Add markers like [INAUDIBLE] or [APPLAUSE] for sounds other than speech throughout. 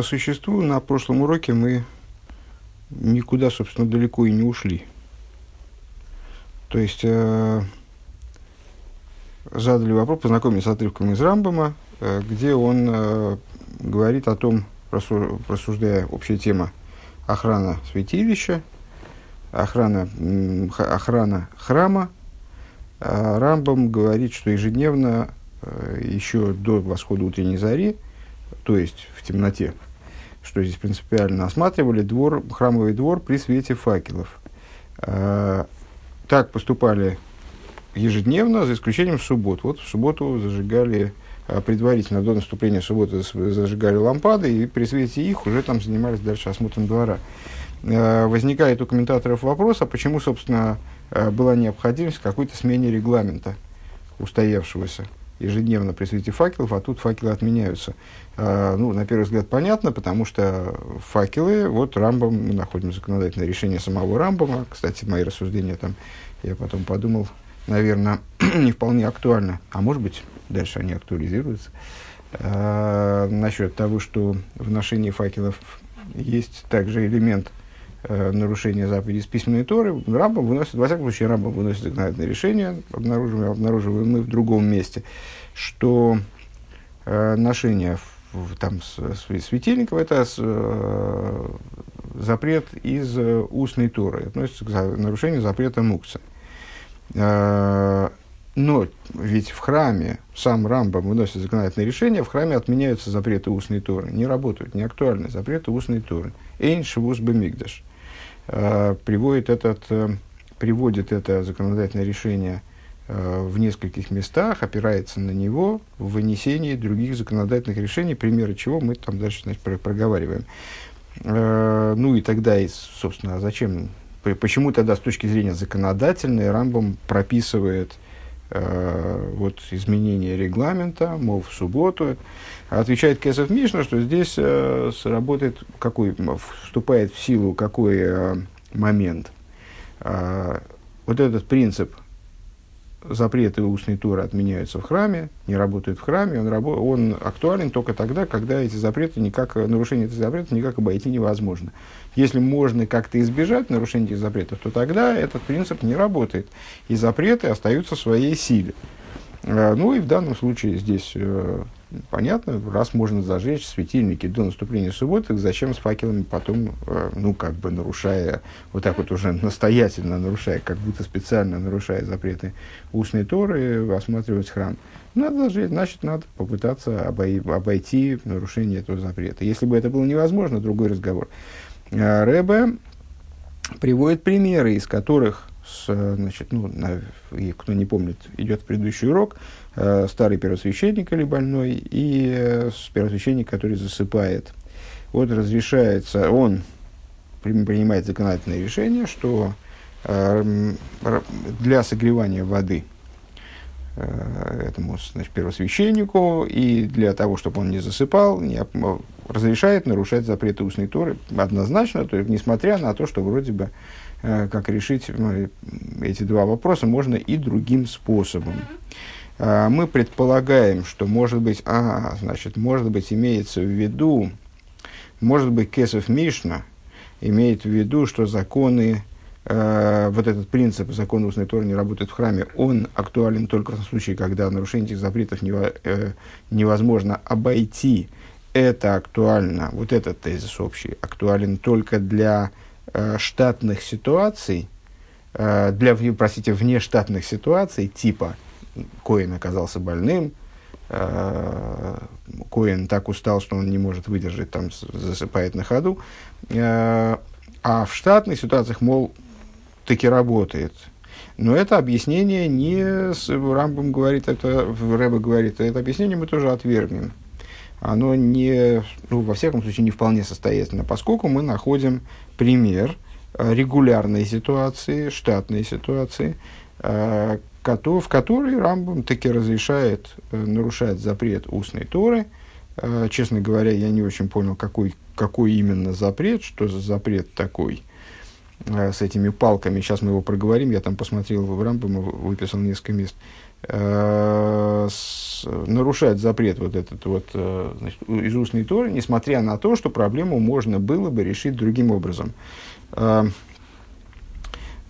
по существу на прошлом уроке мы никуда, собственно, далеко и не ушли. То есть э, задали вопрос, познакомились с отрывком из Рамбама, э, где он э, говорит о том, просуждая общая тема охрана святилища, охрана, охрана храма. А Рамбам говорит, что ежедневно, э, еще до восхода утренней зари, то есть в темноте, что здесь принципиально осматривали двор, храмовый двор при свете факелов. А, так поступали ежедневно, за исключением суббот. Вот в субботу зажигали а, предварительно, до наступления субботы зажигали лампады, и при свете их уже там занимались дальше осмотром двора. А, возникает у комментаторов вопрос, а почему, собственно, была необходимость в какой-то смене регламента устоявшегося ежедневно при свете факелов, а тут факелы отменяются. А, ну, на первый взгляд, понятно, потому что факелы, вот Рамбом, мы находим законодательное решение самого Рамбома, кстати, мои рассуждения там, я потом подумал, наверное, [CLEARS THROAT] не вполне актуально, а может быть, дальше они актуализируются, а, насчет того, что в ношении факелов есть также элемент э, нарушения заповедей из письменной Торы, Рамбом выносит, во всяком случае, Рамбом выносит законодательное решение, обнаруживаем, обнаруживаем мы в другом месте, что э, ношение в, там, светильников это с, э, запрет из э, устной Торы, относится к за, нарушению запрета мукса. Э, но ведь в храме сам Рамбам выносит законодательное решение, в храме отменяются запреты устной Торы, не работают, не актуальны запреты устной Торы. Эйн швуз бемигдаш. Э, приводит этот, э, приводит это законодательное решение Э, в нескольких местах, опирается на него в вынесении других законодательных решений, примеры чего мы там дальше значит, проговариваем. Ну и тогда, собственно, а зачем, почему тогда с точки зрения законодательной Рамбом прописывает э, вот, изменение регламента, мол, в субботу. Отвечает Кесов Мишна, что здесь сработает, какой, вступает в силу какой момент. Вот этот принцип запреты устной Торы отменяются в храме, не работают в храме, он, рабо- он актуален только тогда, когда эти запреты никак, нарушение этих запретов никак обойти невозможно. Если можно как-то избежать нарушения этих запретов, то тогда этот принцип не работает, и запреты остаются в своей силе. А, ну и в данном случае здесь э, понятно, раз можно зажечь светильники до наступления субботы, зачем с факелами потом, э, ну, как бы нарушая, вот так вот уже [LAUGHS] настоятельно нарушая, как будто специально нарушая запреты устной Торы, осматривать храм. Надо зажечь, значит, надо попытаться обой, обойти нарушение этого запрета. Если бы это было невозможно, другой разговор. А Рэбе приводит примеры, из которых с, значит, ну, и кто не помнит, идет предыдущий урок, э, старый первосвященник или больной и э, первосвященник, который засыпает. Вот разрешается, он принимает законодательное решение, что э, для согревания воды э, этому значит, первосвященнику и для того, чтобы он не засыпал, не, разрешает нарушать запреты устной Торы однозначно, то есть, несмотря на то, что вроде бы Э, как решить эти два вопроса можно и другим способом. А, мы предполагаем, что может быть, а, значит, может быть, имеется в виду, может быть, Кесов Мишна имеет в виду, что законы, э, вот этот принцип закона устной Торы не работает в храме, он актуален только в случае, когда нарушение этих запретов нево, э, невозможно обойти. Это актуально, вот этот тезис общий, актуален только для э, штатных ситуаций, э, для, простите, внештатных ситуаций, типа Коин оказался больным, э, Коин так устал, что он не может выдержать, там засыпает на ходу, э, а в штатных ситуациях, мол, таки работает. Но это объяснение не с Рамбом говорит, это Рэба говорит, это объяснение мы тоже отвергнем оно не, ну, во всяком случае, не вполне состоятельно, поскольку мы находим пример э, регулярной ситуации, штатной ситуации, э, в которой Рамбам таки разрешает э, нарушать запрет устной Торы. Честно говоря, я не очень понял, какой, какой именно запрет, что за запрет такой. Э, с этими палками, сейчас мы его проговорим, я там посмотрел в Рамбам, выписал несколько мест, э, с, нарушать запрет вот этот вот э, значит, из устной Торы, несмотря на то, что проблему можно было бы решить другим образом.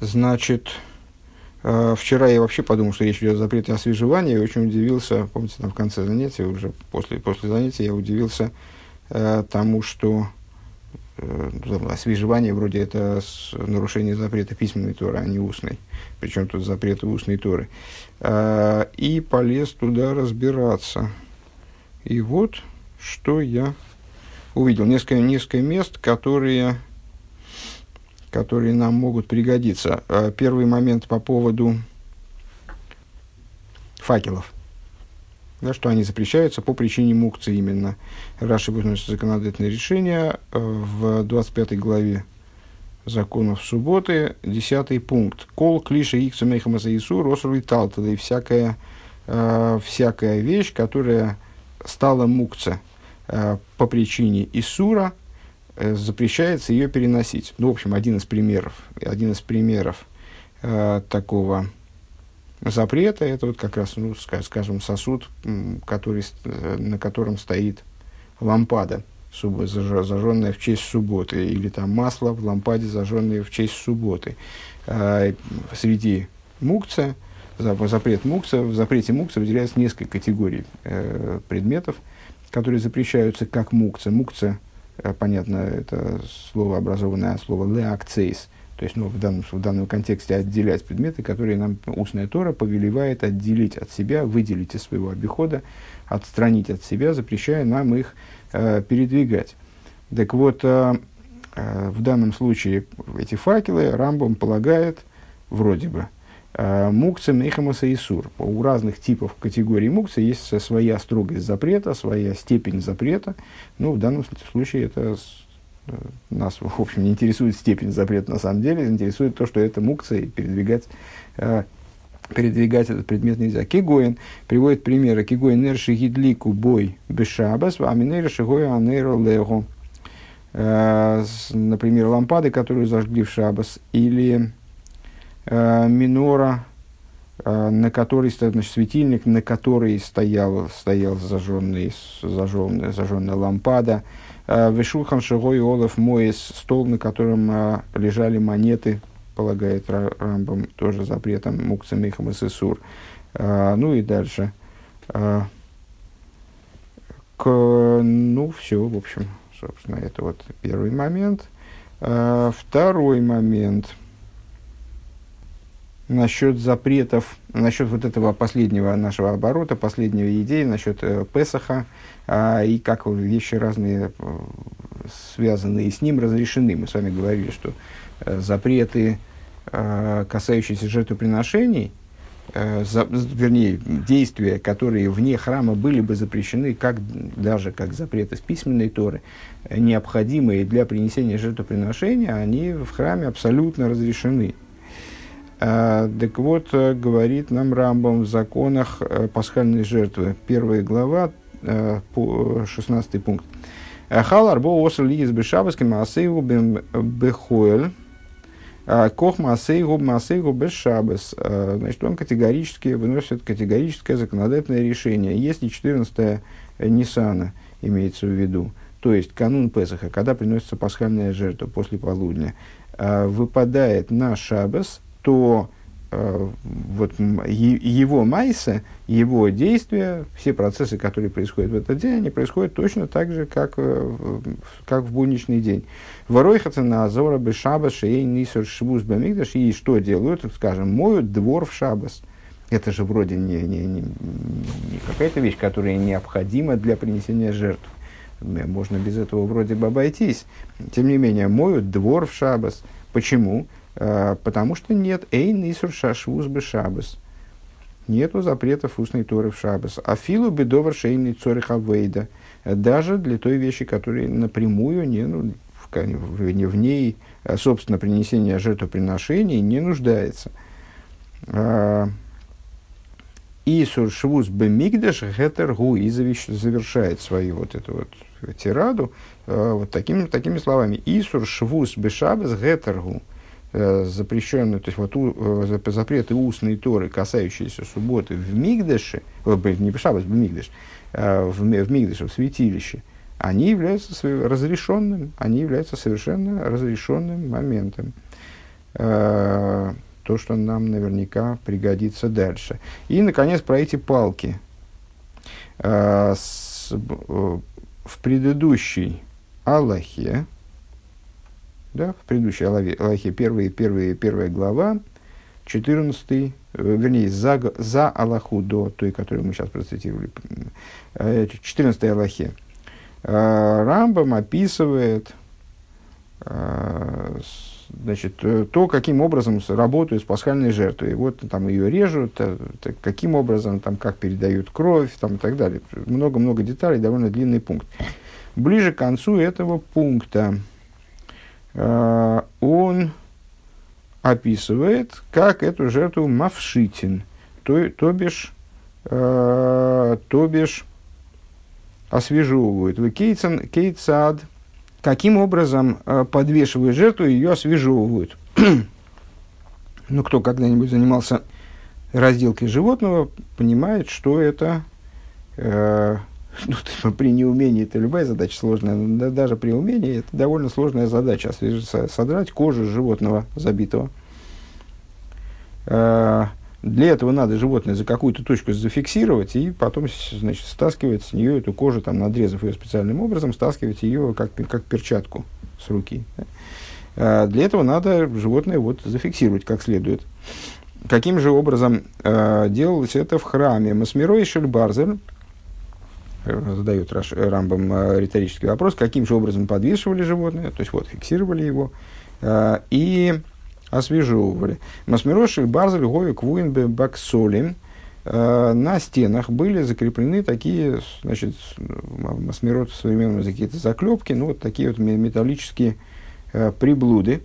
Значит, вчера я вообще подумал, что речь идет о запрете освежевания, и очень удивился, помните, там в конце занятия, уже после, после занятия я удивился тому, что освежевание вроде это нарушение запрета письменной Торы, а не устной. Причем тут запреты устной Торы. Э, и полез туда разбираться. И вот, что я увидел. Несколько, несколько мест, которые, которые нам могут пригодиться. Э, первый момент по поводу факелов да, что они запрещаются по причине мукции именно. Раши выносит законодательное решение э, в 25 главе законов субботы, 10 пункт. Кол клиша иксу мейхамаса Ису росруй талтала. И всякая, э, всякая вещь, которая стала мукца э, по причине Исура, э, запрещается ее переносить. Ну, в общем, один из примеров, один из примеров э, такого запрета, это вот как раз, ну, скажем, сосуд, который, э, на котором стоит лампада, зажженная в честь субботы, или там масло в лампаде, зажженное в честь субботы. А, среди мукца, запрет мукца, в запрете мукца выделяется несколько категорий э, предметов, которые запрещаются как мукца. Мукца, э, понятно, это слово образованное от слова «леакцейс», то есть, ну, в данном, в данном контексте отделять предметы, которые нам устная Тора повелевает отделить от себя, выделить из своего обихода, отстранить от себя, запрещая нам их э, передвигать. Так вот, э, э, в данном случае эти факелы Рамбом полагает, вроде бы, э, мукца, мехамаса и сур. У разных типов категорий мукца есть своя строгость запрета, своя степень запрета. Ну, в данном случае это нас, в общем, не интересует степень запрета на самом деле, интересует то, что это мукция, и передвигать, э, передвигать этот предмет нельзя. Кигоин приводит примеры. Кигоин нерши гидлику бой бешабас, а минейра шигоя анейро лего. Э, например, лампады, которые зажгли в шабас, или э, минора, на которой стоит значит, светильник, на который стоял, стоял зажженный, зажженная, зажженная лампада, Э, Вешулхан Шигой Олаф Моис, стол, на котором а, лежали монеты, полагает Рамбам, тоже запретом Мукца Михам и Сесур. А, ну и дальше. К, ну, все, в общем, собственно, это вот первый момент. Второй момент – насчет запретов, насчет вот этого последнего нашего оборота, последнего идеи, насчет э, Песаха, э, и как вещи разные, э, связанные с ним, разрешены. Мы с вами говорили, что э, запреты, э, касающиеся жертвоприношений, э, за, вернее, действия, которые вне храма были бы запрещены, как, даже как запреты с письменной Торы, необходимые для принесения жертвоприношения, они в храме абсолютно разрешены. А, так вот, э, говорит нам Рамбам в законах э, пасхальной жертвы. Первая глава, 16 э, пункт. Хал арбо оср лигис бешабаски маасейгу бехоэль. Кох маасейгу маасейгу бешабас. Значит, он категорически выносит категорическое законодательное решение. Если 14 Ниссана имеется в виду, то есть канун Песаха, когда приносится пасхальная жертва после полудня, выпадает на шабас, то э, вот его майса, его действия, все процессы, которые происходят в этот день, они происходят точно так же, как, э, как в будничный день. Воройхаться на Азора бы шабас, шей нисер шбус бамигдаш, и что делают, скажем, моют двор в шабас. Это же вроде не, не, не, не какая-то вещь, которая необходима для принесения жертв. Можно без этого вроде бы обойтись. Тем не менее, моют двор в шабас. Почему? Э, потому что нет эйн исур шашвуз бы шабас. Нету запретов устной торы в шабас. А филу бедовар шейный цорих авейда. Даже для той вещи, которая напрямую не, ну, в, в, ней, э, собственно, принесение жертвоприношений не нуждается. Исур швуз бемигдаш гетергу и завершает свою вот эту вот тираду вот такими, такими словами. Исур швуз бешабас гетергу э, запрещенные, то есть вот у, э, запреты устной Торы, касающиеся субботы в Мигдеше, не Шаббат, в Мигдеш, э, в, в Мигдеше, в святилище, они являются разрешенным, они являются совершенно разрешенным моментом. Э, то, что нам наверняка пригодится дальше. И, наконец, про эти палки. В предыдущей Аллахе, да, в предыдущей Аллахе, первая, первая, первая глава, 14, э, вернее, за, за Аллаху до той, которую мы сейчас процитировали, 14 Аллахе, Рамбам описывает значит, то, каким образом работают с пасхальной жертвой. Вот там ее режут, каким образом, там, как передают кровь там, и так далее. Много-много деталей, довольно длинный пункт. Ближе к концу этого пункта э, он описывает, как эту жертву мавшитин, то, то бишь, э, то бишь освежевывают. Кейцан, кейцад, каким образом э, подвешивают жертву и ее освежевывают. [CLEARS THROAT] ну, кто когда-нибудь занимался разделкой животного, понимает, что это э, ну, при неумении это любая задача сложная, но даже при умении это довольно сложная задача содрать кожу животного забитого. Э, для этого надо животное за какую-то точку зафиксировать и потом значит, стаскивать с нее эту кожу, там, надрезав ее специальным образом, стаскивать ее как, как перчатку с руки. А для этого надо животное вот зафиксировать как следует. Каким же образом э, делалось это в храме? Масмирой Шельбарзер задает Рамбам э, риторический вопрос, каким же образом подвешивали животное, то есть вот фиксировали его, э, и освежевывали. Масмироши барзель гою квуин баксолим. Э, на стенах были закреплены такие, значит, масмирот в современном языке это заклепки, ну вот такие вот металлические приблуды.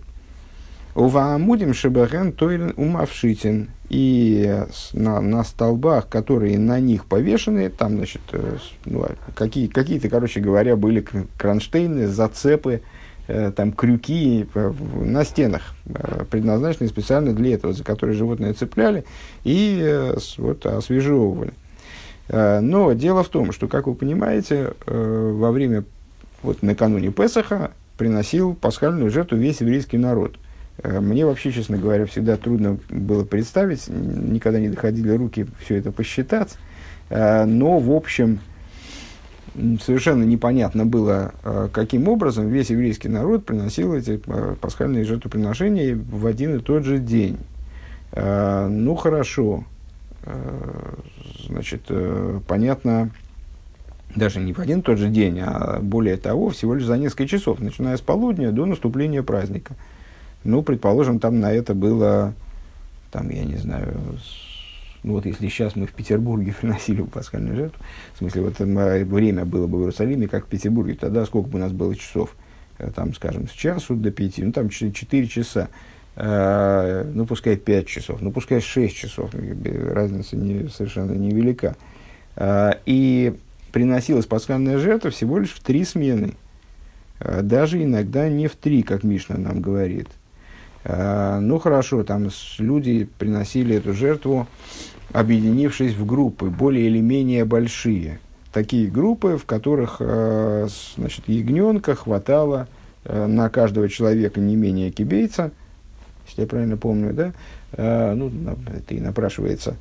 Уваамудим шебахен тойлен умавшитин. И на, на столбах, которые на них повешены, там, значит, э, ну, а какие, какие-то, короче говоря, были кронштейны, зацепы, Э, там крюки на стенах, э, предназначенные специально для этого, за которые животные цепляли и э, вот, освежевывали. Но дело в том, что, как вы понимаете, во время, вот накануне Песаха приносил пасхальную жертву весь еврейский народ. Мне вообще, честно говоря, всегда трудно было представить, никогда не доходили руки все это посчитать, но, в общем, совершенно непонятно было, а, каким образом весь еврейский народ приносил эти пасхальные жертвоприношения в один и тот же день. Ну, хорошо. Значит, э, понятно, даже не в один и тот же день, а более того, всего лишь за несколько часов, начиная с полудня до наступления праздника. Ну, предположим, там на это было, там, я не знаю, ну вот если сейчас мы в Петербурге [LAUGHS] приносили бы пасхальную жертву, в смысле, вот э, время было бы в Иерусалиме, как в Петербурге, тогда сколько бы у нас было часов? Э, там, скажем, с часу до пяти, ну там 4 часа, э, ну пускай 5 часов, ну пускай 6 часов, разница не, совершенно невелика. И приносилась пасхальная жертва всего лишь в три смены. Даже иногда не в три, как Мишна нам говорит. Ну хорошо, там люди приносили эту жертву объединившись в группы, более или менее большие. Такие группы, в которых э, значит, ягненка хватало э, на каждого человека не менее кибейца, если я правильно помню, да, э, ну, это и напрашивается.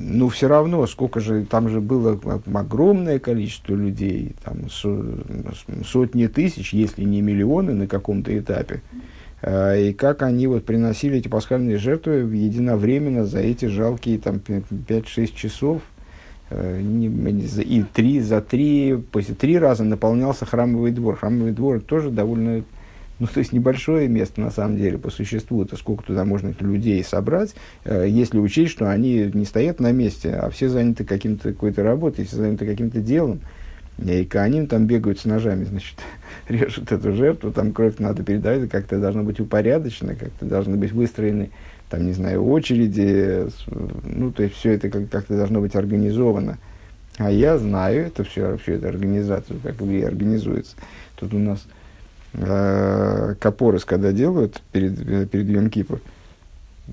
Ну, все равно, сколько же, там же было огромное количество людей, там сотни тысяч, если не миллионы на каком-то этапе. Э, и как они вот приносили эти пасхальные жертвы единовременно за эти жалкие там, 5-6 часов. Э, и три, за три, три раза наполнялся храмовый двор. Храмовый двор тоже довольно, ну, то есть небольшое место на самом деле по существу. Это сколько туда можно людей собрать, э, если учесть, что они не стоят на месте, а все заняты каким-то какой-то работой, все заняты каким-то делом. И Кааним там бегают с ножами, значит, [LAUGHS] режут эту жертву, там кровь надо передавать, как-то должно быть упорядочено, как-то должны быть выстроены, там, не знаю, очереди, ну, то есть все это как- как-то должно быть организовано. А я знаю это все, вообще эту организацию, как и организуется. Тут у нас э, капорос, когда делают перед, перед Йом Кипр,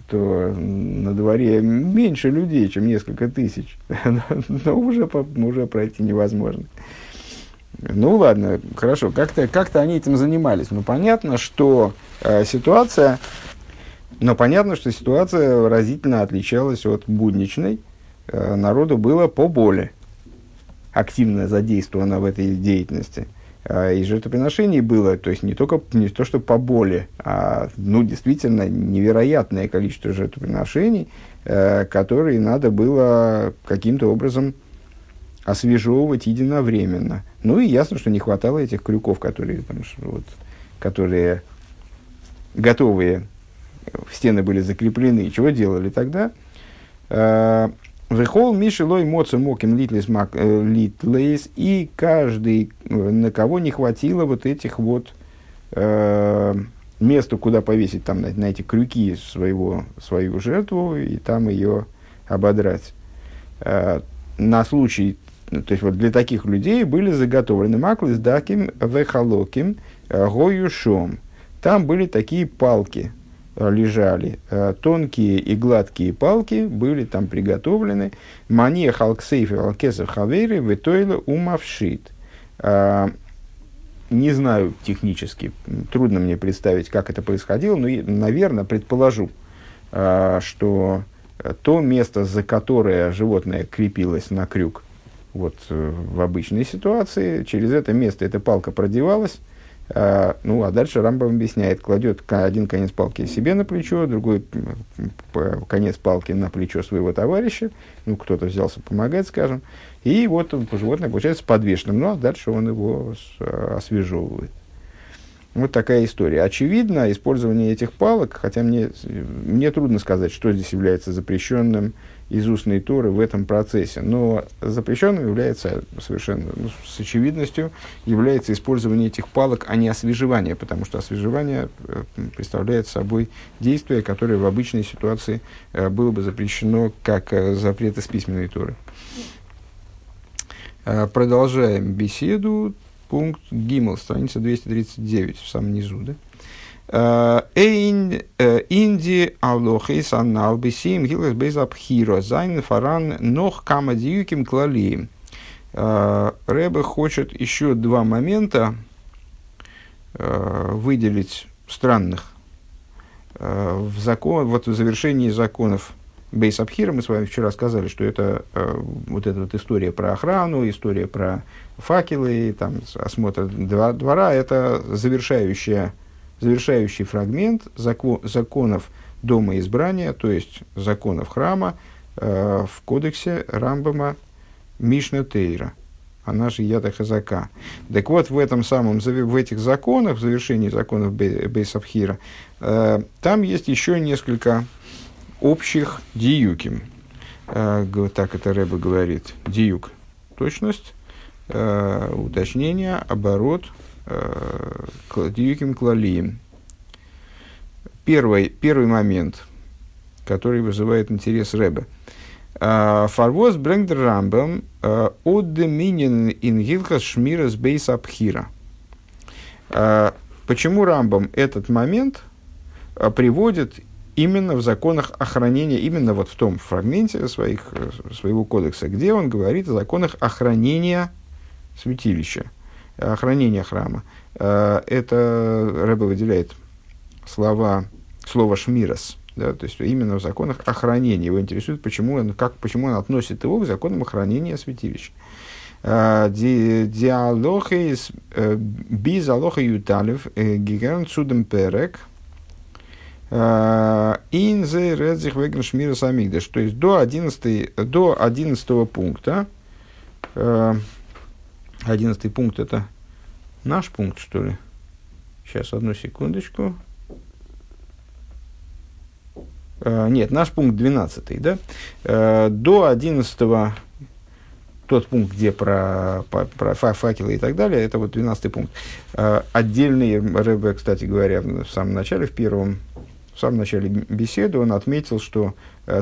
то на дворе меньше людей, чем несколько тысяч. [LAUGHS] Но уже, уже пройти невозможно. Ну ладно, хорошо, как-то как они этим занимались. Ну понятно, что э, ситуация, но понятно, что ситуация разительно отличалась от будничной. Э, народу было по боли активно задействовано в этой деятельности. Э, и жертвоприношений было, то есть не только не то, что по боли, а ну, действительно невероятное количество жертвоприношений, э, которые надо было каким-то образом освежевывать единовременно. Ну и ясно, что не хватало этих крюков, которые, там, вот, которые готовые в стены были закреплены. Чего делали тогда? Э, Вехол Мишелой Моцу Моким Литлейс Литлейс и каждый, на кого не хватило вот этих вот э, места, куда повесить там на, на эти крюки своего, свою жертву и там ее ободрать. Э, на случай, то есть вот для таких людей были заготовлены маклы даким вехалоким э, гоюшом. Там были такие палки, Э, лежали. Э, тонкие и гладкие палки были там приготовлены. Мания халксейфи алкесов хавейры витойла умавшит. Э, не знаю технически, трудно мне представить, как это происходило, но, наверное, предположу, что то место, за которое животное крепилось на крюк, вот в обычной ситуации, через это место эта палка продевалась, а, ну, а дальше Рамбам объясняет, кладет один конец палки себе на плечо, другой конец палки на плечо своего товарища, ну, кто-то взялся помогать, скажем, и вот животное получается подвешенным, ну, а дальше он его освежевывает. Вот такая история. Очевидно, использование этих палок, хотя мне, мне трудно сказать, что здесь является запрещенным, из устной Торы в этом процессе. Но запрещенным является совершенно ну, с очевидностью является использование этих палок, а не освежевание, потому что освежевание э, представляет собой действие, которое в обычной ситуации э, было бы запрещено как э, запрет из письменной Торы. Продолжаем беседу. Пункт Гимл, страница 239, в самом низу. Да? און אין די הלכות הנ"ל בסיום הלכות בית הבחירה זיינען פאראן נאך כמה דיוקים כלליים. Рэбе хочет еще два момента выделить странных в закон, вот в завершении законов Бейс Абхира, мы с вами вчера сказали, что это вот эта вот история про охрану, история про факелы, там, осмотр двора, это завершающая завершающий фрагмент закон, законов дома избрания, то есть законов храма э, в кодексе Рамбама Мишна Тейра, она же Яда Хазака. Так вот, в этом самом, в этих законах, в завершении законов Бейсабхира, э, там есть еще несколько общих диюким. Э, так это Рэба говорит. Диюк – точность, э, уточнение, оборот – Дьюким Клалием. Первый, первый момент, который вызывает интерес Рэбе. Фарвоз брэнгдер рамбам от доминин ингилха шмирас бейс абхира. Почему Рамбам этот момент приводит именно в законах охранения, именно вот в том фрагменте своих, своего кодекса, где он говорит о законах охранения святилища охранения храма. Э, это Рэбе выделяет слова, слово «шмирос», да, то есть именно в законах охранения. Его интересует, почему он, как, почему он относит его к законам охранения святилища. Э, э, без алоха юталев гигант судом перек инзе редзих веген шмира самигдаш. То есть до 11, до 11 пункта 11 пункт это наш пункт, что ли? Сейчас, одну секундочку. Uh, нет, наш пункт 12, да? Uh, до 11 тот пункт, где про, про, про факелы и так далее, это вот 12 пункт. Uh, отдельный РБ, кстати говоря, в самом начале, в первом, в самом начале беседы он отметил, что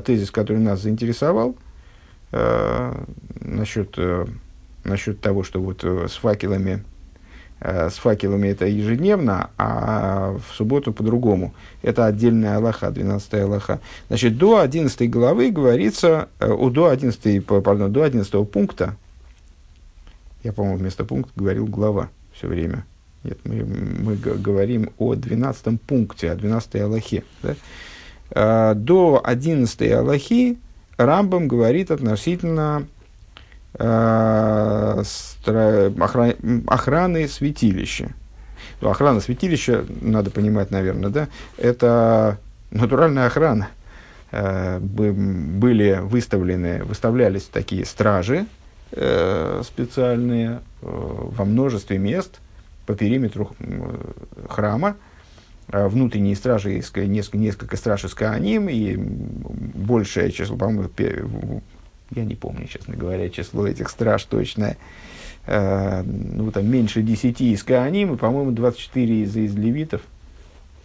тезис, который нас заинтересовал, насчет насчет того, что вот э, с факелами Э, с факелами это ежедневно, а в субботу по-другому. Это отдельная Аллаха, 12 Аллаха. Значит, до 11 главы говорится, э, о, до 11, пардон, до 11 пункта, я, по-моему, вместо пункта говорил глава все время. Нет, мы, мы говорим о 12 пункте, о 12 Аллахе. Да? До 11 Аллахи Рамбам говорит относительно охраны, охраны святилища. Ну, охрана святилища, надо понимать, наверное, да, это натуральная охрана. Э, были выставлены, выставлялись такие стражи э, специальные э, во множестве мест по периметру храма, внутренние стражи, несколько, несколько страж из Кааним, и большее число, по-моему, я не помню, честно говоря, число этих страж точное, э, ну, там меньше 10 из Кааним, и, по-моему, 24 из, из левитов,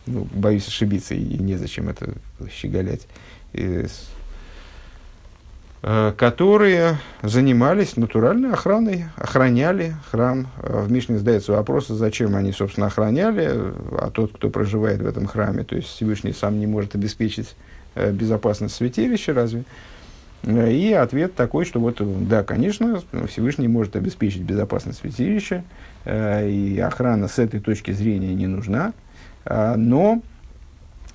ну, боюсь ошибиться, и незачем это щеголять, из, э, которые занимались натуральной охраной, охраняли храм. Э, в Мишне задается вопрос, зачем они, собственно, охраняли, а тот, кто проживает в этом храме, то есть Всевышний сам не может обеспечить безопасность святилища, разве? И ответ такой, что вот, да, конечно, Всевышний может обеспечить безопасность святилища, э, и охрана с этой точки зрения не нужна, э, но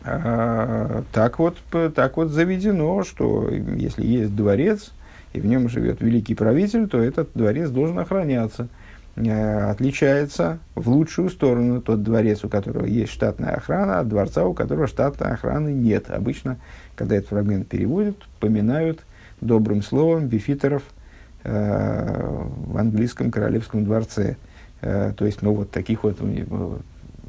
э, так вот, так вот заведено, что если есть дворец, и в нем живет великий правитель, то этот дворец должен охраняться. Отличается в лучшую сторону тот дворец, у которого есть штатная охрана, от дворца, у которого штатной охраны нет. Обычно, когда этот фрагмент переводят, поминают – добрым словом бифитеров э, в английском королевском дворце. Э, то есть, ну, вот таких вот,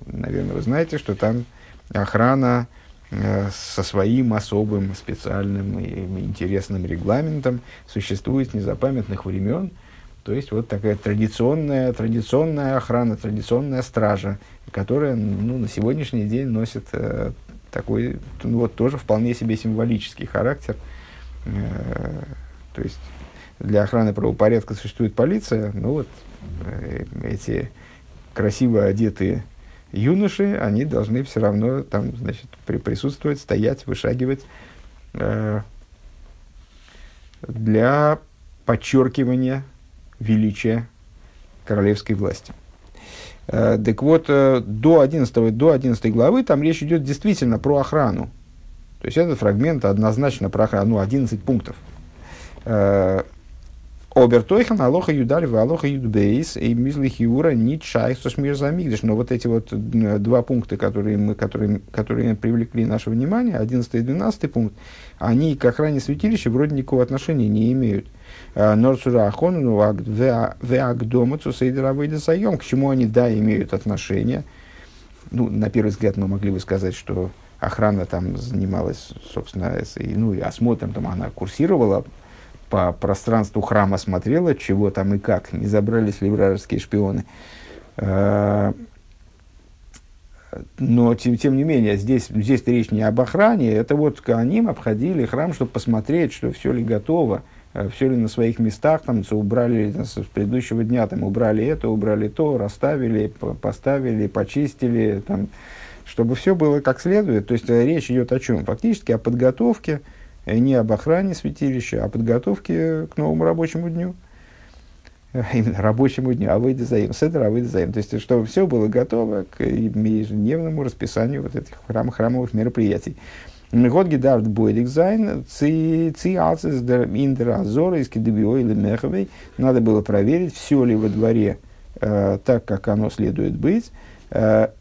наверное, вы знаете, что там охрана э, со своим особым специальным и интересным регламентом существует с незапамятных времен. То есть вот такая традиционная, традиционная охрана, традиционная стража, которая ну, на сегодняшний день носит э, такой, ну, вот тоже вполне себе символический характер – Э, то есть для охраны правопорядка существует полиция, но вот э, эти красиво одетые юноши, они должны все равно там, значит, при, присутствовать, стоять, вышагивать э, для подчеркивания величия королевской власти. Э, так вот, э, до 11, до 11 главы там речь идет действительно про охрану. То есть этот фрагмент однозначно про ну, 11 пунктов. Э, Обертойхан, Алоха Юдаль, Алоха Юдбейс, и Мизли Хиура, Ничай, Сошмир Замигдиш. Но вот эти вот два пункта, которые, мы, которые, которые привлекли наше внимание, 11 и 12 пункт, они к охране святилища вроде никакого отношения не имеют. Э, Норцура Ахону, Веагдомацу, Сейдеравейда Сайом, к чему они, да, имеют отношение. Ну, на первый взгляд мы могли бы сказать, что охрана там занималась, собственно, и, ну, и осмотром, там она курсировала по пространству храма, смотрела, чего там и как, не забрались ли вражеские шпионы. Э, но, тем, тем не менее, здесь, здесь речь не об охране, это вот они обходили храм, чтобы посмотреть, что все ли готово, э, все ли на своих местах, там, убрали с предыдущего дня, там, убрали это, убрали то, расставили, поставили, почистили, там, чтобы все было как следует. То есть э, речь идет о чем? Фактически о подготовке, э, не об охране святилища, а о подготовке к новому рабочему дню. Э, именно рабочему дню, а выйдет заим, седр, а выйдет заим. То есть, чтобы все было готово к ежедневному расписанию вот этих храм, храмовых мероприятий. האט געדארפט בודק זיין, צי אלץ אין דער עזרה איז כדבעי למהוי. Надо было проверить, все ли во дворе э, так, как оно следует быть.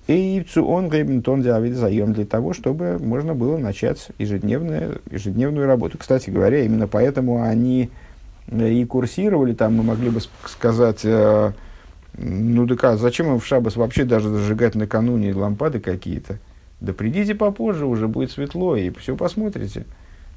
צו אנהייבן טאן די עבודת היום для того, чтобы можно было начать ежедневную, ежедневную работу. Кстати говоря, именно поэтому они э, и курсировали, там мы могли бы сказать, э, ну так а зачем им в шабас вообще даже зажигать накануне лампады какие-то? Да придите попозже, уже будет светло, и все посмотрите.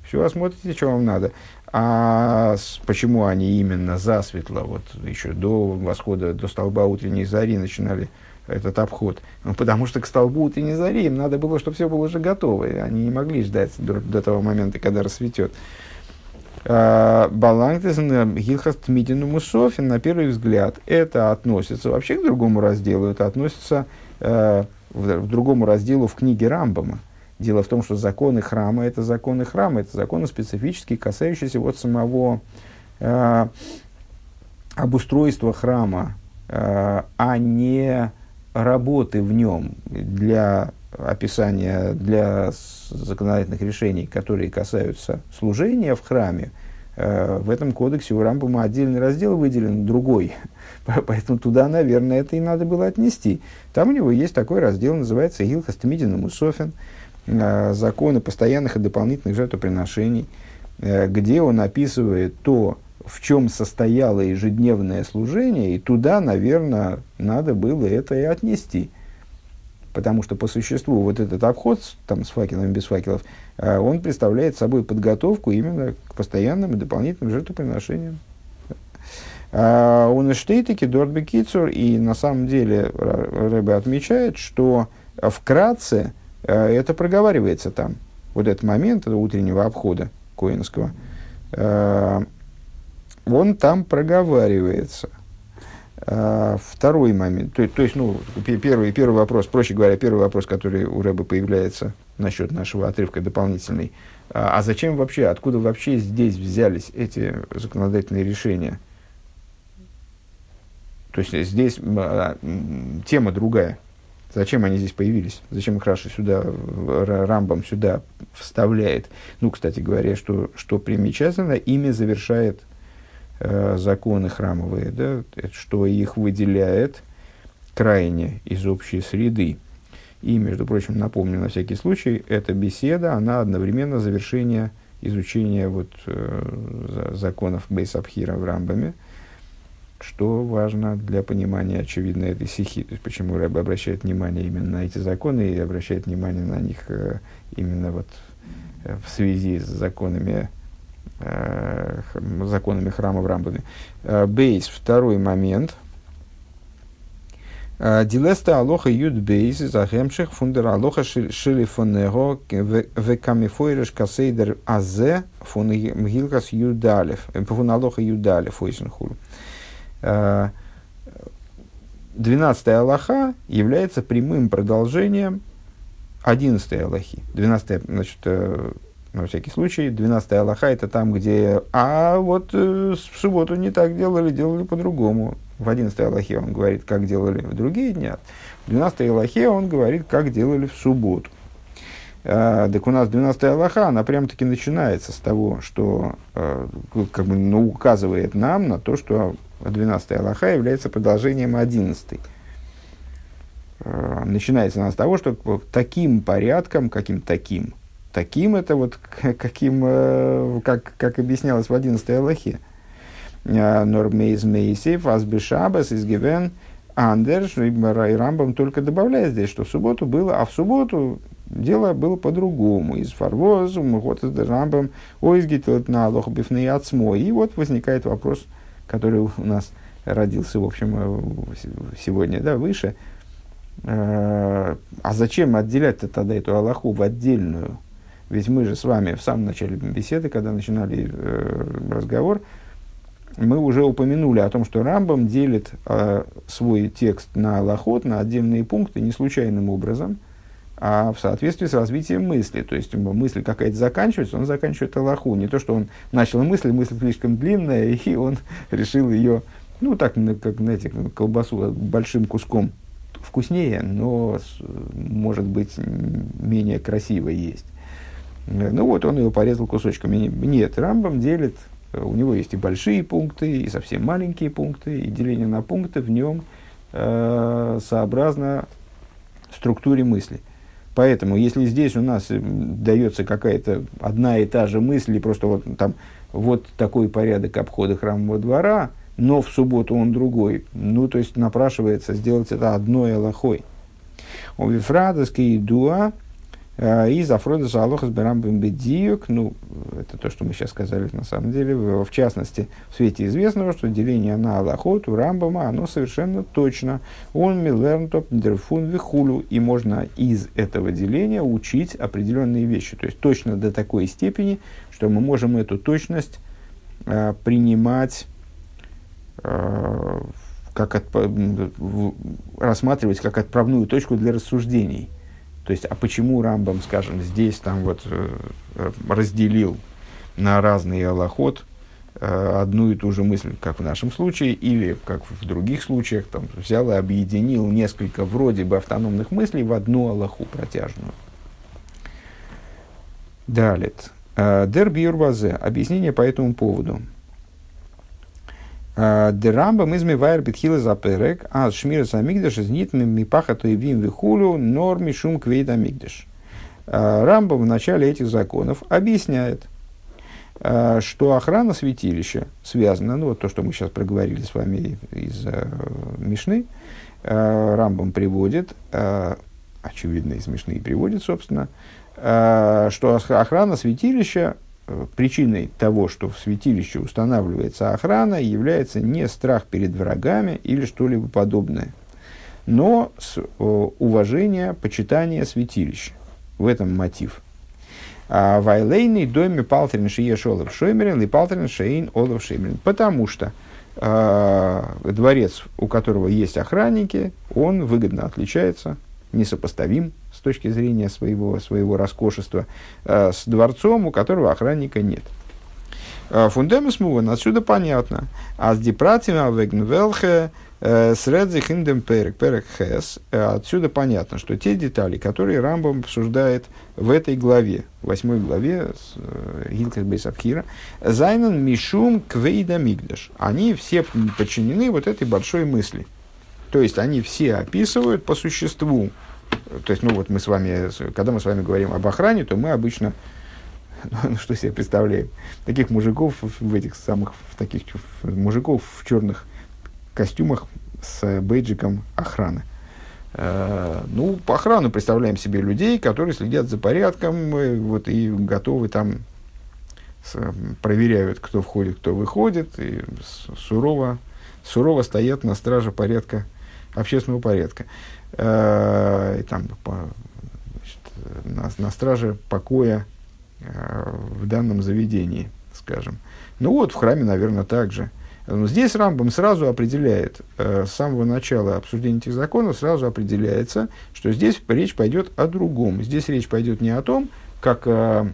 Все осмотрите, что вам надо. А с, почему они именно засветло, вот еще до восхода, до столба утренней зари начинали этот обход. Ну, потому что к столбу утренней зари им надо было, чтобы все было уже готово. И они не могли ждать до, до того момента, когда рассветет. Балангтезен Гилхас Тмидину Мусофин, на первый взгляд, это относится вообще к другому разделу, это относится э, в, в другому разделу в книге Рамбама. Дело в том, что законы храма – это законы храма, это законы специфические, касающиеся вот самого э, обустройства храма, э, а не работы в нем для описания, для законодательных решений, которые касаются служения в храме, э, в этом кодексе у Рамбама отдельный раздел выделен, другой. [LAUGHS] Поэтому туда, наверное, это и надо было отнести. Там у него есть такой раздел, называется Гилхас Тмидин э, законы постоянных и дополнительных жертвоприношений, э, где он описывает то, в чем состояло ежедневное служение, и туда, наверное, надо было это и отнести. Потому что по существу вот этот обход там, с факелами, без факелов, э, он представляет собой подготовку именно к постоянным и дополнительным жертвоприношениям. А, он таки Дорби Кицур, и на самом деле Рэбе отмечает, что вкратце э, это проговаривается там. Вот этот момент утреннего обхода Коинского, э, он там проговаривается. А, второй момент, то, то есть, ну, первый, первый вопрос, проще говоря, первый вопрос, который у Рэба появляется насчет нашего отрывка дополнительный. А, а зачем вообще, откуда вообще здесь взялись эти законодательные решения? То есть здесь а, тема другая. Зачем они здесь появились? Зачем их Раша сюда, Рамбам сюда вставляет? Ну, кстати говоря, что, что примечательно, ими завершает э, законы храмовые, да, что их выделяет крайне из общей среды. И, между прочим, напомню на всякий случай, эта беседа, она одновременно завершение изучения вот, э, законов Бейсабхира в Рамбаме, что важно для понимания, очевидно, этой сихи. То есть, почему Рэб обращает внимание именно на эти законы и обращает внимание на них э, именно вот, э, в связи с законами законами храма в Рамбаме. Э, бейс, второй момент. Э, Дилеста алоха юд бейс захемших фундер алоха шилифонего векамифойреш касейдер азе фун мгилкас юдалев. Э, фун алоха юдалев ойсенхулу. Двенадцатая Аллаха является прямым продолжением одиннадцатой Аллахи. Двенадцатая, значит, на всякий случай, 12 Аллаха это там, где, а вот э, в субботу не так делали, делали по-другому. В 11 Аллахе он говорит, как делали в другие дни. В 12 Аллахе он говорит, как делали в субботу. А, так у нас 12 Аллаха, она прям-таки начинается с того, что а, как бы, ну, указывает нам на то, что 12 Аллаха является продолжением 11. А, начинается она с того, что таким порядком, каким таким, таким это вот, каким, э, как, как объяснялось в 11 Аллахе. Э, Нормейз Мейсев, Азбешабас, Изгивен, Андерш, и Рамбам только добавляет здесь, что в субботу было, а в субботу дело было по-другому. Из Фарвозу, вот из Рамбам, Ойзгитилет на Аллаху Бифней Ацмо. И вот возникает вопрос, который у нас родился, в общем, э, сегодня, да, выше. А зачем отделять тогда эту Аллаху в отдельную? Ведь мы же с вами в самом начале беседы, когда начинали э, разговор, мы уже упомянули о том, что Рамбам делит э, свой текст на лохот, на отдельные пункты не случайным образом, а в соответствии с развитием мысли. То есть мысль какая-то заканчивается, он заканчивает Аллаху. Не то, что он начал мысль, мысль слишком длинная, [LAUGHS] и он решил ее, ну так, как, знаете, колбасу большим куском вкуснее, но, может быть, менее красиво есть. Ну вот он его порезал кусочками. Нет, Рамбам делит, э, у него есть и большие пункты, и совсем маленькие пункты, и деление на пункты в нем э, сообразно структуре мысли. Поэтому, если здесь у нас э, дается какая-то одна и та же мысль, просто вот там вот такой порядок обхода храмового двора, но в субботу он другой, ну, то есть напрашивается сделать это одной аллахой. У Вифрадовской дуа Э, и зафрода жалоха с берамбом бедиюк, ну, это то, что мы сейчас сказали на самом деле, в, в частности, в свете известного, что деление на Аллахот у Рамбама, оно совершенно точно. Он милернтоп дерфун вихулю, и можно из этого деления учить определенные вещи. То есть точно до такой степени, что мы можем эту точность принимать, как от, рассматривать как отправную точку для рассуждений. То есть, а почему Рамбам, скажем, здесь там вот разделил на разный аллоход э, одну и ту же мысль, как в нашем случае, или, как в других случаях, там, взял и объединил несколько вроде бы автономных мыслей в одну аллаху протяжную. Далее. Э, Дерби Юрбазе. Объяснение по этому поводу. Э, Дерамба мы змевайр битхила за перек, а шмира самигдаш из нитми мипаха то и вим вихулю норми шум квейда мигдаш. Рамба в начале этих законов объясняет – Э, что охрана святилища связана, ну вот то, что мы сейчас проговорили с вами из э, Мишны, э, Рамбам приводит, э, очевидно из Мишны и приводит, собственно, э, что охрана святилища, э, причиной того, что в святилище устанавливается охрана, является не страх перед врагами или что-либо подобное, но э, уважение, почитание святилища. В этом мотив – а, Вайлейный доме палтерин шиеш олов шоймерин и палтерин шейн олов шеймерин. Потому что э, дворец, у которого есть охранники, он выгодно отличается, несопоставим точки зрения своего, своего роскошества э, с дворцом, у которого охранника нет. Фундамус муван, отсюда понятно. А с депратима вегнвелхе Средзи хиндем перек, перек хэс. Отсюда понятно, что те детали, которые Рамбам обсуждает в этой главе, восьмой главе Гилкас Бейсабхира, Зайнан Мишум Квейда Мигдаш, они все подчинены вот этой большой мысли. То есть они все описывают по существу. То есть, ну вот мы с вами, когда мы с вами говорим об охране, то мы обычно ну, что себе представляем? Таких мужиков в этих самых, в таких мужиков в черных костюмах с бейджиком охраны. Э, ну, по охрану представляем себе людей, которые следят за порядком э, вот, и готовы там проверяют, кто входит, кто выходит, и сурово, сурово стоят на страже порядка, общественного порядка. Э, и там, по, значит, на, на страже покоя в данном заведении, скажем. Ну вот, в храме, наверное, также. Здесь Рамбам сразу определяет, э, с самого начала обсуждения этих законов сразу определяется, что здесь речь пойдет о другом. Здесь речь пойдет не о том, как, э,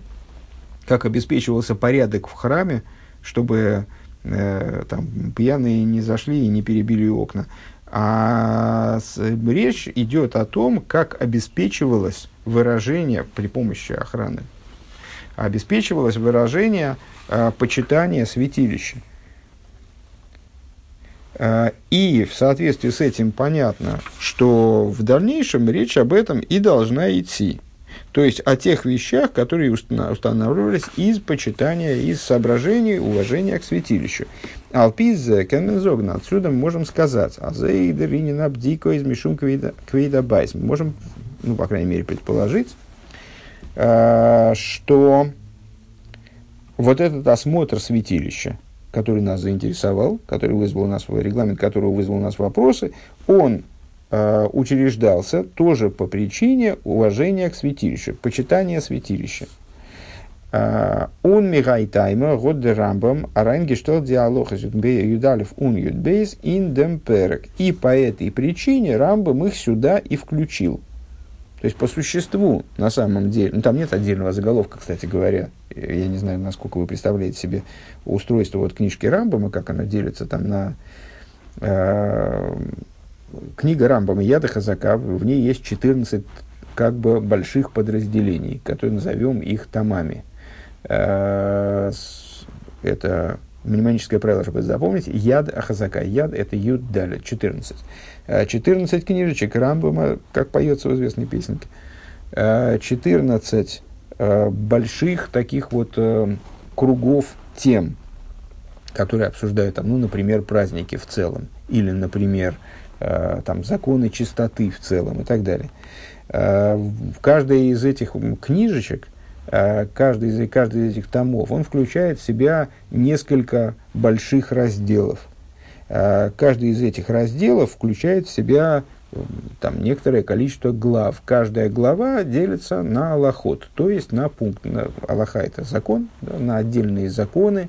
как обеспечивался порядок в храме, чтобы э, там, пьяные не зашли и не перебили окна. А речь идет о том, как обеспечивалось выражение при помощи охраны. Обеспечивалось выражение э, почитания святилища. А, и в соответствии с этим понятно, что в дальнейшем речь об этом и должна идти. То есть о тех вещах, которые устанавливались из почитания, из соображений, уважения к святилищу. Алпиз Кенмензогна. Отсюда мы можем сказать, а Зейдеринин Абдико из Мишум Квейда Байс. Мы можем, ну, по крайней мере, предположить, а, что вот этот осмотр святилища, который нас заинтересовал, который вызвал у нас, регламент которого вызвал у нас вопросы, он э, учреждался тоже по причине уважения к святилищу, почитания святилища. Он мигай тайма, год рамбам, арангештел диалог юдалев ун юдбейс ин демперек. И по этой причине рамбам их сюда и включил. То есть по существу, на самом деле, ну там нет отдельного заголовка, кстати говоря, я не знаю, насколько вы представляете себе устройство вот книжки Рамбама, как она делится там на... Э, книга Рамбама Яда Хазака, в ней есть 14 как бы больших подразделений, которые назовем их томами. Э, это мнемоническое правило, чтобы запомнить. Яд Ахазака. Яд – это Юд Даля, 14. 14 книжечек Рамбама, как поется в известной песенке. 14 э, больших таких вот э, кругов тем, которые обсуждают, там, ну, например, праздники в целом, или, например, э, там, законы чистоты в целом и так далее. В каждой из этих книжечек, каждый из, каждый из этих томов, он включает в себя несколько больших разделов – Э, каждый из этих разделов включает в себя там, некоторое количество глав. Каждая глава делится на аллахот, то есть на пункт. На, аллаха – это закон, да, на отдельные законы, э,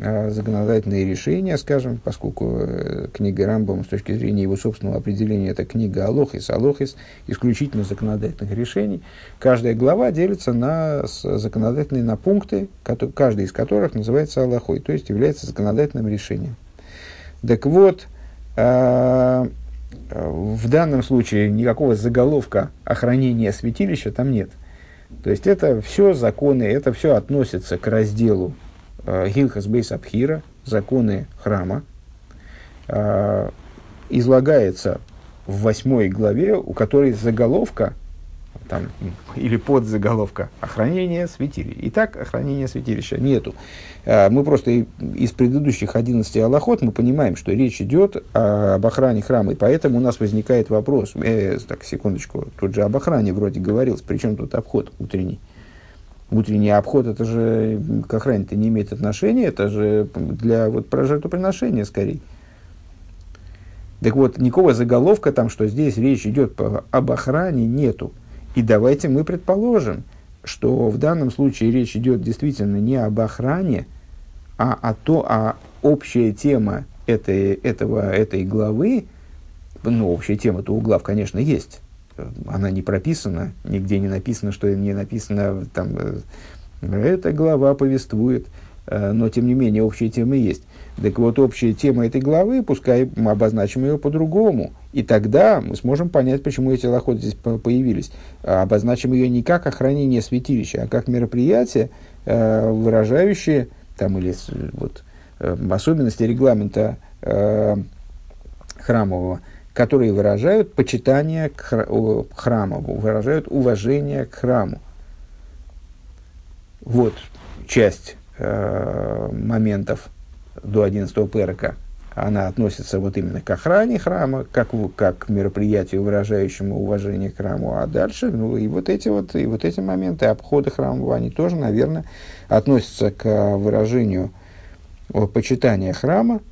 законодательные решения, скажем, поскольку э, книга Рамбам с точки зрения его собственного определения это книга Алохис, Алохис исключительно законодательных решений. Каждая глава делится на законодательные на пункты, каждый из которых называется Аллахой, то есть является законодательным решением. Так вот, э, в данном случае никакого заголовка охранения святилища там нет. То есть это все законы, это все относится к разделу э, Гилхас Бейс Абхира, законы храма, э, излагается в восьмой главе, у которой заголовка там, или подзаголовка «Охранение святилища». Итак, охранения святилища нету. А, мы просто из предыдущих 11 аллахот мы понимаем, что речь идет об охране храма, и поэтому у нас возникает вопрос, э, так, секундочку, тут же об охране вроде говорилось, причем тут обход утренний? Утренний обход, это же к охране-то не имеет отношения, это же для вот, про жертвоприношения скорее. Так вот, никакого заголовка там, что здесь речь идет об охране, нету. И давайте мы предположим, что в данном случае речь идет действительно не об охране, а о то, а общая тема этой, этого, этой главы, ну, общая тема-то у глав, конечно, есть. Она не прописана, нигде не написано, что не написано, там, э, эта глава повествует, э, но, тем не менее, общая тема есть. Так вот, общая тема этой главы, пускай мы обозначим ее по-другому. И тогда мы сможем понять, почему эти лохоты здесь появились. А обозначим ее не как охранение святилища, а как мероприятие, э, выражающее, там, или вот, особенности регламента храмового, которые выражают почитание к храму, выражают уважение к храму. Вот часть моментов до 11 перка, она относится вот именно к охране храма, как, как к мероприятию, выражающему уважение к храму, а дальше, ну, и вот эти вот, и вот эти моменты обхода храма, они тоже, наверное, относятся к выражению почитания храма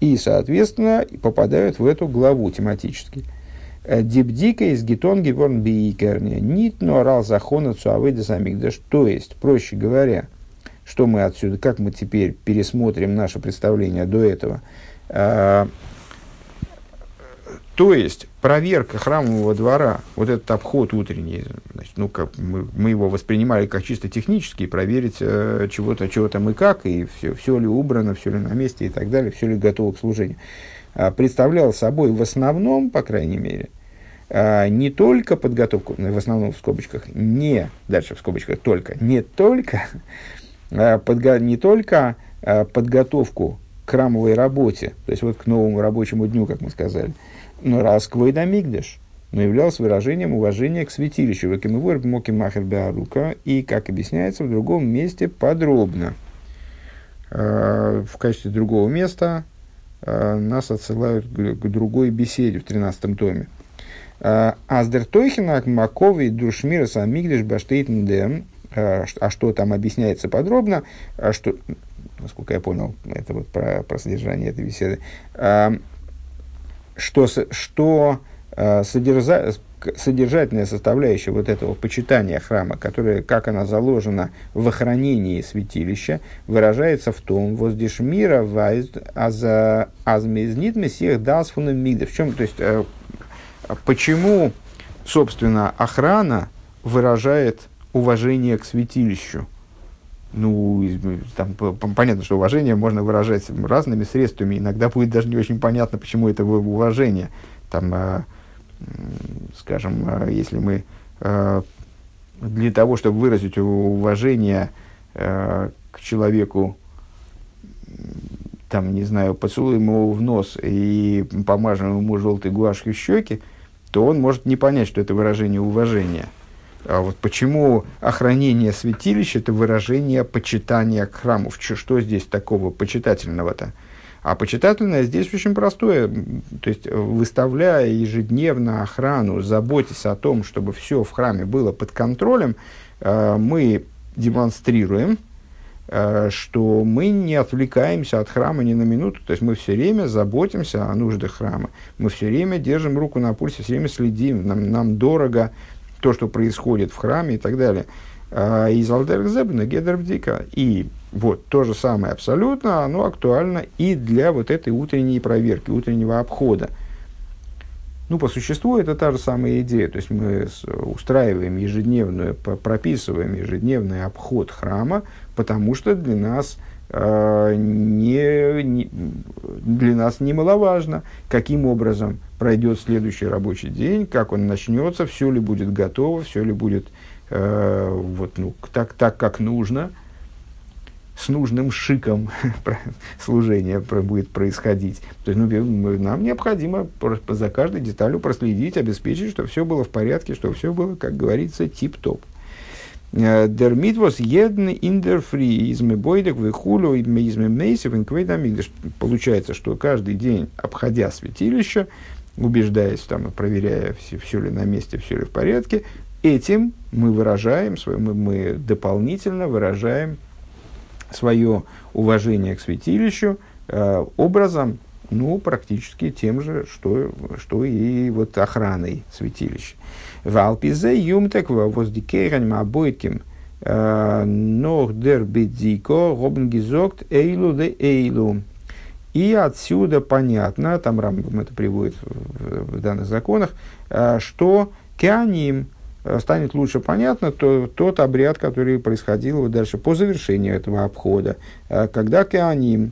и, соответственно, попадают в эту главу тематически. Дибдика из гетон геворн биикерни, нит но орал захона цуавыда самигдаш. То есть, проще говоря, что мы отсюда, как мы теперь пересмотрим наше представление до этого. То есть, проверка храмового двора, вот этот обход утренний, значит, ну, как мы, мы его воспринимали как чисто технический, проверить э, чего-то, чего там и как, и все, все ли убрано, все ли на месте и так далее, все ли готово к служению, э, представлял собой в основном, по крайней мере, э, не только подготовку, в основном в скобочках, не, дальше в скобочках только, не только Э, подго- не только э, подготовку к храмовой работе, то есть вот к новому рабочему дню, как мы сказали, но раз к Войдамигдеш, но являлся выражением уважения к святилищу. Векимывор моки махер беарука, и, как объясняется, в другом месте подробно. Э, в качестве другого места нас отсылают к другой беседе в 13 томе. Аздер Тойхина Макови Друшмира Самигдеш Баштейтендем Э, а что там объясняется подробно, а что, насколько я понял, это вот про, про содержание этой беседы, что, что э, содержа, содержательная составляющая вот этого почитания храма, которая, как она заложена в охранении святилища, выражается в том, воздишь мира вайз азмизнит мессих дасфуном мигда. В чем, то есть, почему, собственно, охрана выражает уважение к святилищу. Ну, там понятно, что уважение можно выражать разными средствами. Иногда будет даже не очень понятно, почему это уважение. Там, э, скажем, э, если мы э, для того, чтобы выразить уважение э, к человеку, там, не знаю, поцелуем его в нос и помажем ему желтой гуашью щеки, то он может не понять, что это выражение уважения. А вот почему охранение святилища – это выражение почитания к храму? Что здесь такого почитательного-то? А почитательное здесь очень простое. То есть, выставляя ежедневно охрану, заботясь о том, чтобы все в храме было под контролем, э, мы демонстрируем, э, что мы не отвлекаемся от храма ни на минуту. То есть, мы все время заботимся о нуждах храма. Мы все время держим руку на пульсе, все время следим. Нам, нам дорого то, что происходит в храме и так далее. А, из Алдерзебна Гедербдика. И вот то же самое абсолютно, оно актуально и для вот этой утренней проверки, утреннего обхода. Ну, по существу это та же самая идея. То есть мы устраиваем ежедневную, прописываем ежедневный обход храма, потому что для нас не, не, для нас немаловажно, каким образом пройдет следующий рабочий день, как он начнется, все ли будет готово, все ли будет э, вот, ну, так, так, как нужно – с нужным шиком [LAUGHS] служение будет происходить. То есть ну, нам необходимо за каждой деталью проследить, обеспечить, чтобы все было в порядке, чтобы все было, как говорится, тип-топ. Дермитвос едн индерфри из бойдек выхулю из мейсев инквейдамигдаш. Получается, что каждый день, обходя святилище, убеждаясь, там, проверяя, все, все ли на месте, все ли в порядке, этим мы выражаем, мы, мы дополнительно выражаем свое уважение к святилищу э, образом, ну, практически тем же, что, что и вот охраной святилища. В Алпизе юмтек воздикейрен мабойтким э, нох дер бедзико робнгизокт эйлу де эйлу. И отсюда понятно, там Рамбам это приводит в, в данных законах, что кианим, станет лучше понятно то, тот обряд, который происходил вот дальше по завершению этого обхода, когда Кеаним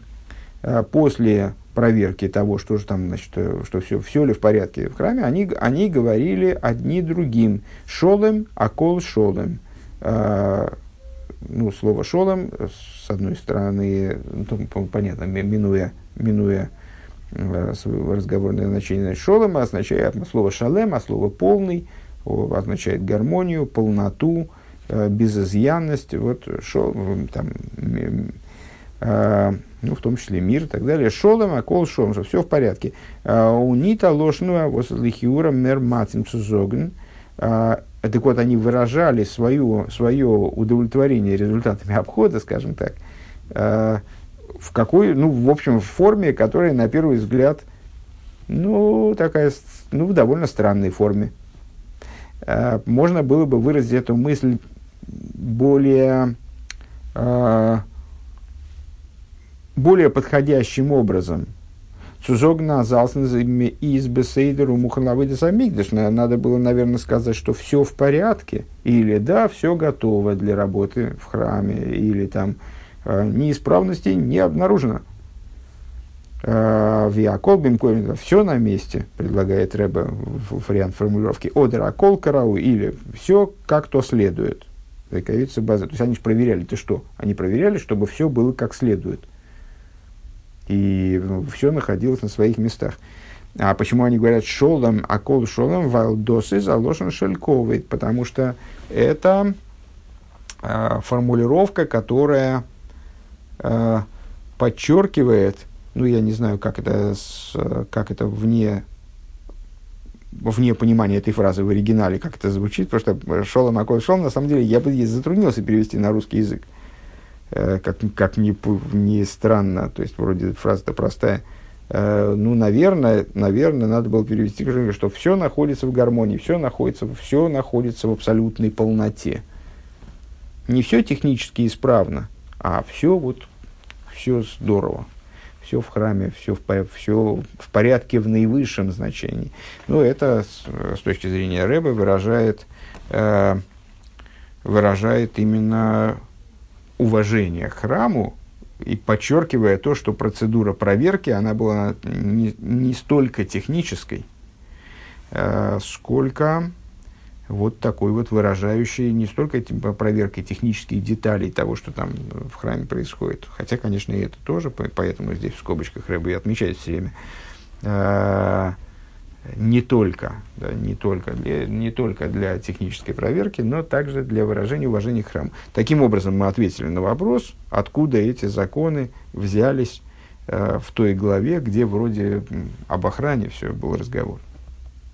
э, после проверки того, что же там, значит, что все, все ли в порядке в храме, они, они говорили одни другим. Шолем, акол шолем. Ну, слово шолем, с одной стороны, ну, понятно, минуя, минуя разговорное значение шолема, означает слово шалем, а слово полный – означает гармонию, полноту, э, безызъянность, вот, шо, там, э, ну, в том числе мир и так далее. Шолом, а кол шолом, что все в порядке. А унита ложную, а возлихиура мер матим цузогн. А, так вот, они выражали свое, свое удовлетворение результатами обхода, скажем так, э, в какой, ну, в общем, в форме, которая, на первый взгляд, ну, такая, ну, в довольно странной форме. Можно было бы выразить эту мысль более, более подходящим образом. Цузогна залсен из бесейдеру мухалавыдес амигдаш. Надо было, наверное, сказать, что все в порядке. Или да, все готово для работы в храме. Или там э, неисправностей не обнаружено. Э, Виакол бимкоин, все на месте, предлагает Рэбе вариант формулировки. Одеракол карау, или все как то следует. Заковица база. То есть они же проверяли, ты что? Они проверяли, чтобы все было как следует. И все находилось на своих местах. А почему они говорят шолом, а кол шолом валдосы заложен шельковый? Потому что это э, формулировка, которая э, подчеркивает ну, я не знаю, как это, как это вне, вне понимания этой фразы в оригинале, как это звучит, потому что шолом аколь шолом, на самом деле, я бы затруднился перевести на русский язык. Э, как, как ни, ни странно, то есть вроде фраза-то простая. Э, ну, наверное, наверное, надо было перевести, что все находится в гармонии, все находится, все находится в абсолютной полноте. Не все технически исправно, а все вот, все здорово все в храме, все в, все в порядке в наивысшем значении. Ну, это с, с точки зрения Рэба выражает, э, выражает именно уважение к храму и подчеркивая то, что процедура проверки, она была не, не столько технической, э, сколько вот такой вот выражающий не столько проверкой технических деталей того, что там в храме происходит, хотя, конечно, и это тоже, поэтому здесь в скобочках Рэбби отмечает все время, а, не только, да, не, только для, не только для технической проверки, но также для выражения уважения к храму. Таким образом, мы ответили на вопрос, откуда эти законы взялись э, в той главе, где вроде об охране все был разговор.